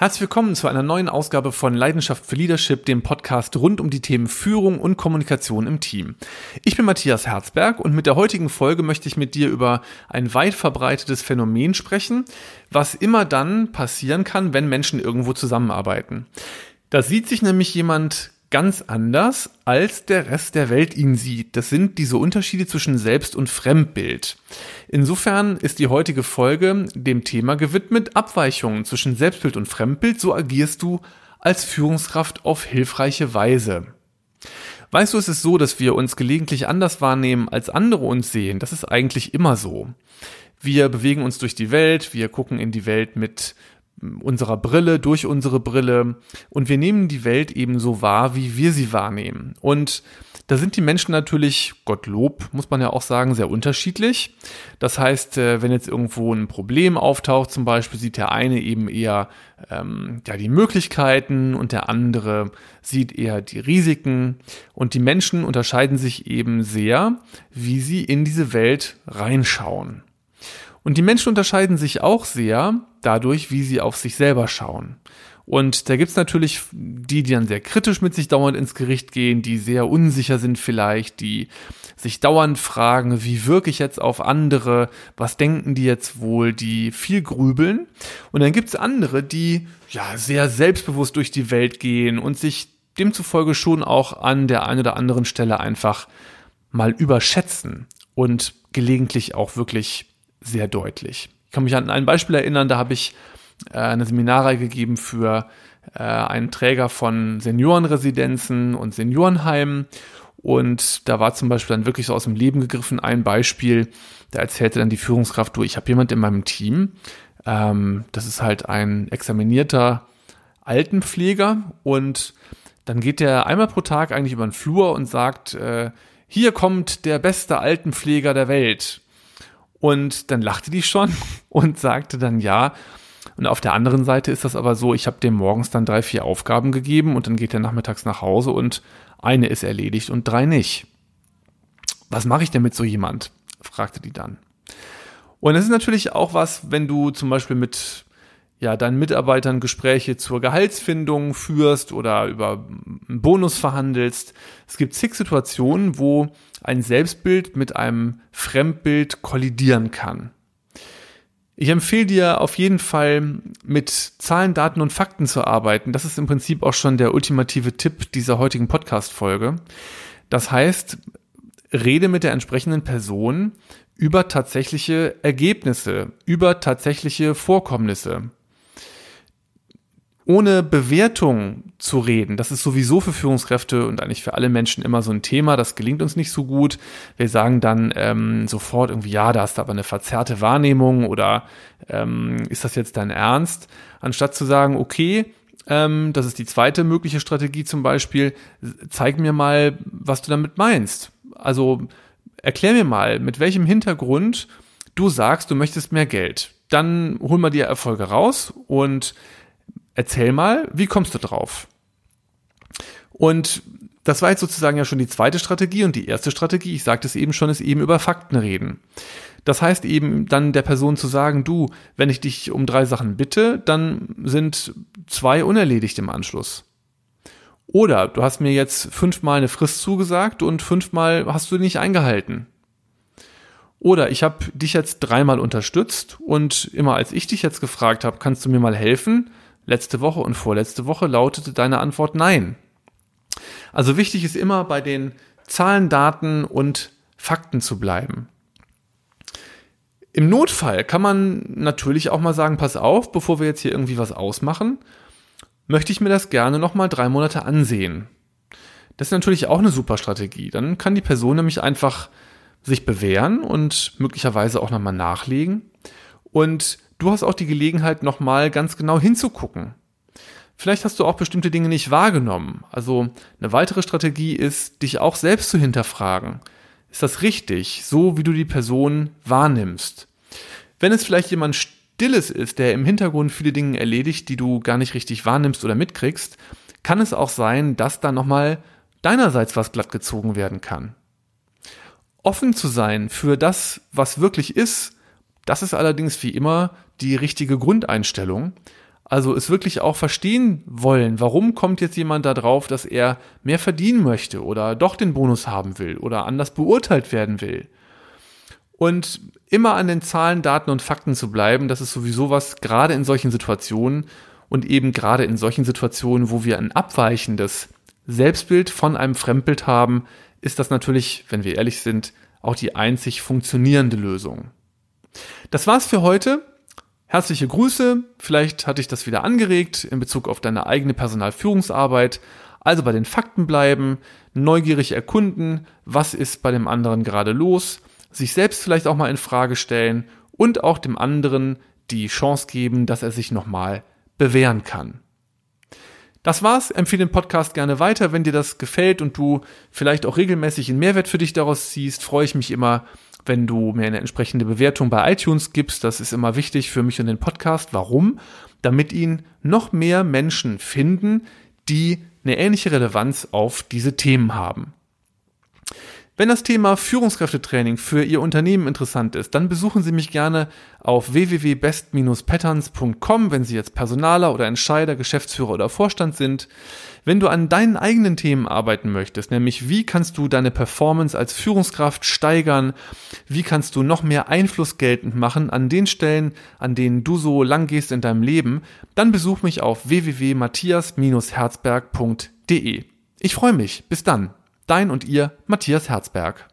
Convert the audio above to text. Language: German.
Herzlich willkommen zu einer neuen Ausgabe von Leidenschaft für Leadership, dem Podcast rund um die Themen Führung und Kommunikation im Team. Ich bin Matthias Herzberg und mit der heutigen Folge möchte ich mit dir über ein weit verbreitetes Phänomen sprechen, was immer dann passieren kann, wenn Menschen irgendwo zusammenarbeiten. Da sieht sich nämlich jemand ganz anders, als der Rest der Welt ihn sieht. Das sind diese Unterschiede zwischen Selbst- und Fremdbild. Insofern ist die heutige Folge dem Thema gewidmet Abweichungen zwischen Selbstbild und Fremdbild. So agierst du als Führungskraft auf hilfreiche Weise. Weißt du, es ist so, dass wir uns gelegentlich anders wahrnehmen, als andere uns sehen. Das ist eigentlich immer so. Wir bewegen uns durch die Welt, wir gucken in die Welt mit unserer Brille, durch unsere Brille und wir nehmen die Welt eben so wahr, wie wir sie wahrnehmen. Und da sind die Menschen natürlich, Gottlob, muss man ja auch sagen, sehr unterschiedlich. Das heißt, äh, wenn jetzt irgendwo ein Problem auftaucht, zum Beispiel, sieht der eine eben eher ähm, ja, die Möglichkeiten und der andere sieht eher die Risiken. Und die Menschen unterscheiden sich eben sehr, wie sie in diese Welt reinschauen. Und die Menschen unterscheiden sich auch sehr dadurch, wie sie auf sich selber schauen. Und da gibt's natürlich die, die dann sehr kritisch mit sich dauernd ins Gericht gehen, die sehr unsicher sind vielleicht, die sich dauernd fragen, wie wirke ich jetzt auf andere, was denken die jetzt wohl, die viel grübeln. Und dann gibt's andere, die ja sehr selbstbewusst durch die Welt gehen und sich demzufolge schon auch an der einen oder anderen Stelle einfach mal überschätzen und gelegentlich auch wirklich sehr deutlich. Ich kann mich an ein Beispiel erinnern, da habe ich äh, eine Seminarreihe gegeben für äh, einen Träger von Seniorenresidenzen und Seniorenheimen. Und da war zum Beispiel dann wirklich so aus dem Leben gegriffen ein Beispiel, da erzählte dann die Führungskraft, du, ich habe jemand in meinem Team, ähm, das ist halt ein examinierter Altenpfleger und dann geht der einmal pro Tag eigentlich über den Flur und sagt, äh, hier kommt der beste Altenpfleger der Welt. Und dann lachte die schon und sagte dann ja. Und auf der anderen Seite ist das aber so, ich habe dem morgens dann drei, vier Aufgaben gegeben und dann geht er nachmittags nach Hause und eine ist erledigt und drei nicht. Was mache ich denn mit so jemand? fragte die dann. Und es ist natürlich auch was, wenn du zum Beispiel mit ja, deinen Mitarbeitern Gespräche zur Gehaltsfindung führst oder über einen Bonus verhandelst. Es gibt zig Situationen, wo ein Selbstbild mit einem Fremdbild kollidieren kann. Ich empfehle dir auf jeden Fall mit Zahlen, Daten und Fakten zu arbeiten. Das ist im Prinzip auch schon der ultimative Tipp dieser heutigen Podcast-Folge. Das heißt, rede mit der entsprechenden Person über tatsächliche Ergebnisse, über tatsächliche Vorkommnisse ohne Bewertung zu reden, das ist sowieso für Führungskräfte und eigentlich für alle Menschen immer so ein Thema, das gelingt uns nicht so gut. Wir sagen dann ähm, sofort irgendwie, ja, da hast du aber eine verzerrte Wahrnehmung oder ähm, ist das jetzt dein Ernst? Anstatt zu sagen, okay, ähm, das ist die zweite mögliche Strategie zum Beispiel, zeig mir mal, was du damit meinst. Also erklär mir mal, mit welchem Hintergrund du sagst, du möchtest mehr Geld. Dann hol mal die Erfolge raus und erzähl mal, wie kommst du drauf? Und das war jetzt sozusagen ja schon die zweite Strategie und die erste Strategie, ich sagte es eben schon, ist eben über Fakten reden. Das heißt eben dann der Person zu sagen, du, wenn ich dich um drei Sachen bitte, dann sind zwei unerledigt im Anschluss. Oder du hast mir jetzt fünfmal eine Frist zugesagt und fünfmal hast du nicht eingehalten. Oder ich habe dich jetzt dreimal unterstützt und immer als ich dich jetzt gefragt habe, kannst du mir mal helfen, letzte Woche und vorletzte Woche lautete deine Antwort nein. Also wichtig ist immer bei den Zahlen, Daten und Fakten zu bleiben. Im Notfall kann man natürlich auch mal sagen, pass auf, bevor wir jetzt hier irgendwie was ausmachen, möchte ich mir das gerne nochmal drei Monate ansehen. Das ist natürlich auch eine super Strategie. Dann kann die Person nämlich einfach sich bewähren und möglicherweise auch nochmal nachlegen. Und du hast auch die Gelegenheit, nochmal ganz genau hinzugucken. Vielleicht hast du auch bestimmte Dinge nicht wahrgenommen. Also eine weitere Strategie ist, dich auch selbst zu hinterfragen. Ist das richtig, so wie du die Person wahrnimmst? Wenn es vielleicht jemand Stilles ist, der im Hintergrund viele Dinge erledigt, die du gar nicht richtig wahrnimmst oder mitkriegst, kann es auch sein, dass da nochmal deinerseits was glatt gezogen werden kann. Offen zu sein für das, was wirklich ist, das ist allerdings wie immer die richtige Grundeinstellung. Also es wirklich auch verstehen wollen, warum kommt jetzt jemand da drauf, dass er mehr verdienen möchte oder doch den Bonus haben will oder anders beurteilt werden will. Und immer an den Zahlen, Daten und Fakten zu bleiben, das ist sowieso was, gerade in solchen Situationen und eben gerade in solchen Situationen, wo wir ein abweichendes Selbstbild von einem Fremdbild haben, ist das natürlich, wenn wir ehrlich sind, auch die einzig funktionierende Lösung. Das war's für heute. Herzliche Grüße. Vielleicht hatte ich das wieder angeregt in Bezug auf deine eigene Personalführungsarbeit. Also bei den Fakten bleiben, neugierig erkunden, was ist bei dem anderen gerade los, sich selbst vielleicht auch mal in Frage stellen und auch dem anderen die Chance geben, dass er sich nochmal bewähren kann. Das war's. Empfehle den Podcast gerne weiter. Wenn dir das gefällt und du vielleicht auch regelmäßig einen Mehrwert für dich daraus ziehst, freue ich mich immer, wenn du mir eine entsprechende Bewertung bei iTunes gibst. Das ist immer wichtig für mich und den Podcast. Warum? Damit ihn noch mehr Menschen finden, die eine ähnliche Relevanz auf diese Themen haben. Wenn das Thema Führungskräftetraining für Ihr Unternehmen interessant ist, dann besuchen Sie mich gerne auf www.best-patterns.com, wenn Sie jetzt Personaler oder Entscheider, Geschäftsführer oder Vorstand sind. Wenn du an deinen eigenen Themen arbeiten möchtest, nämlich wie kannst du deine Performance als Führungskraft steigern, wie kannst du noch mehr Einfluss geltend machen an den Stellen, an denen du so lang gehst in deinem Leben, dann besuch mich auf www.matthias-herzberg.de. Ich freue mich. Bis dann. Dein und ihr Matthias Herzberg.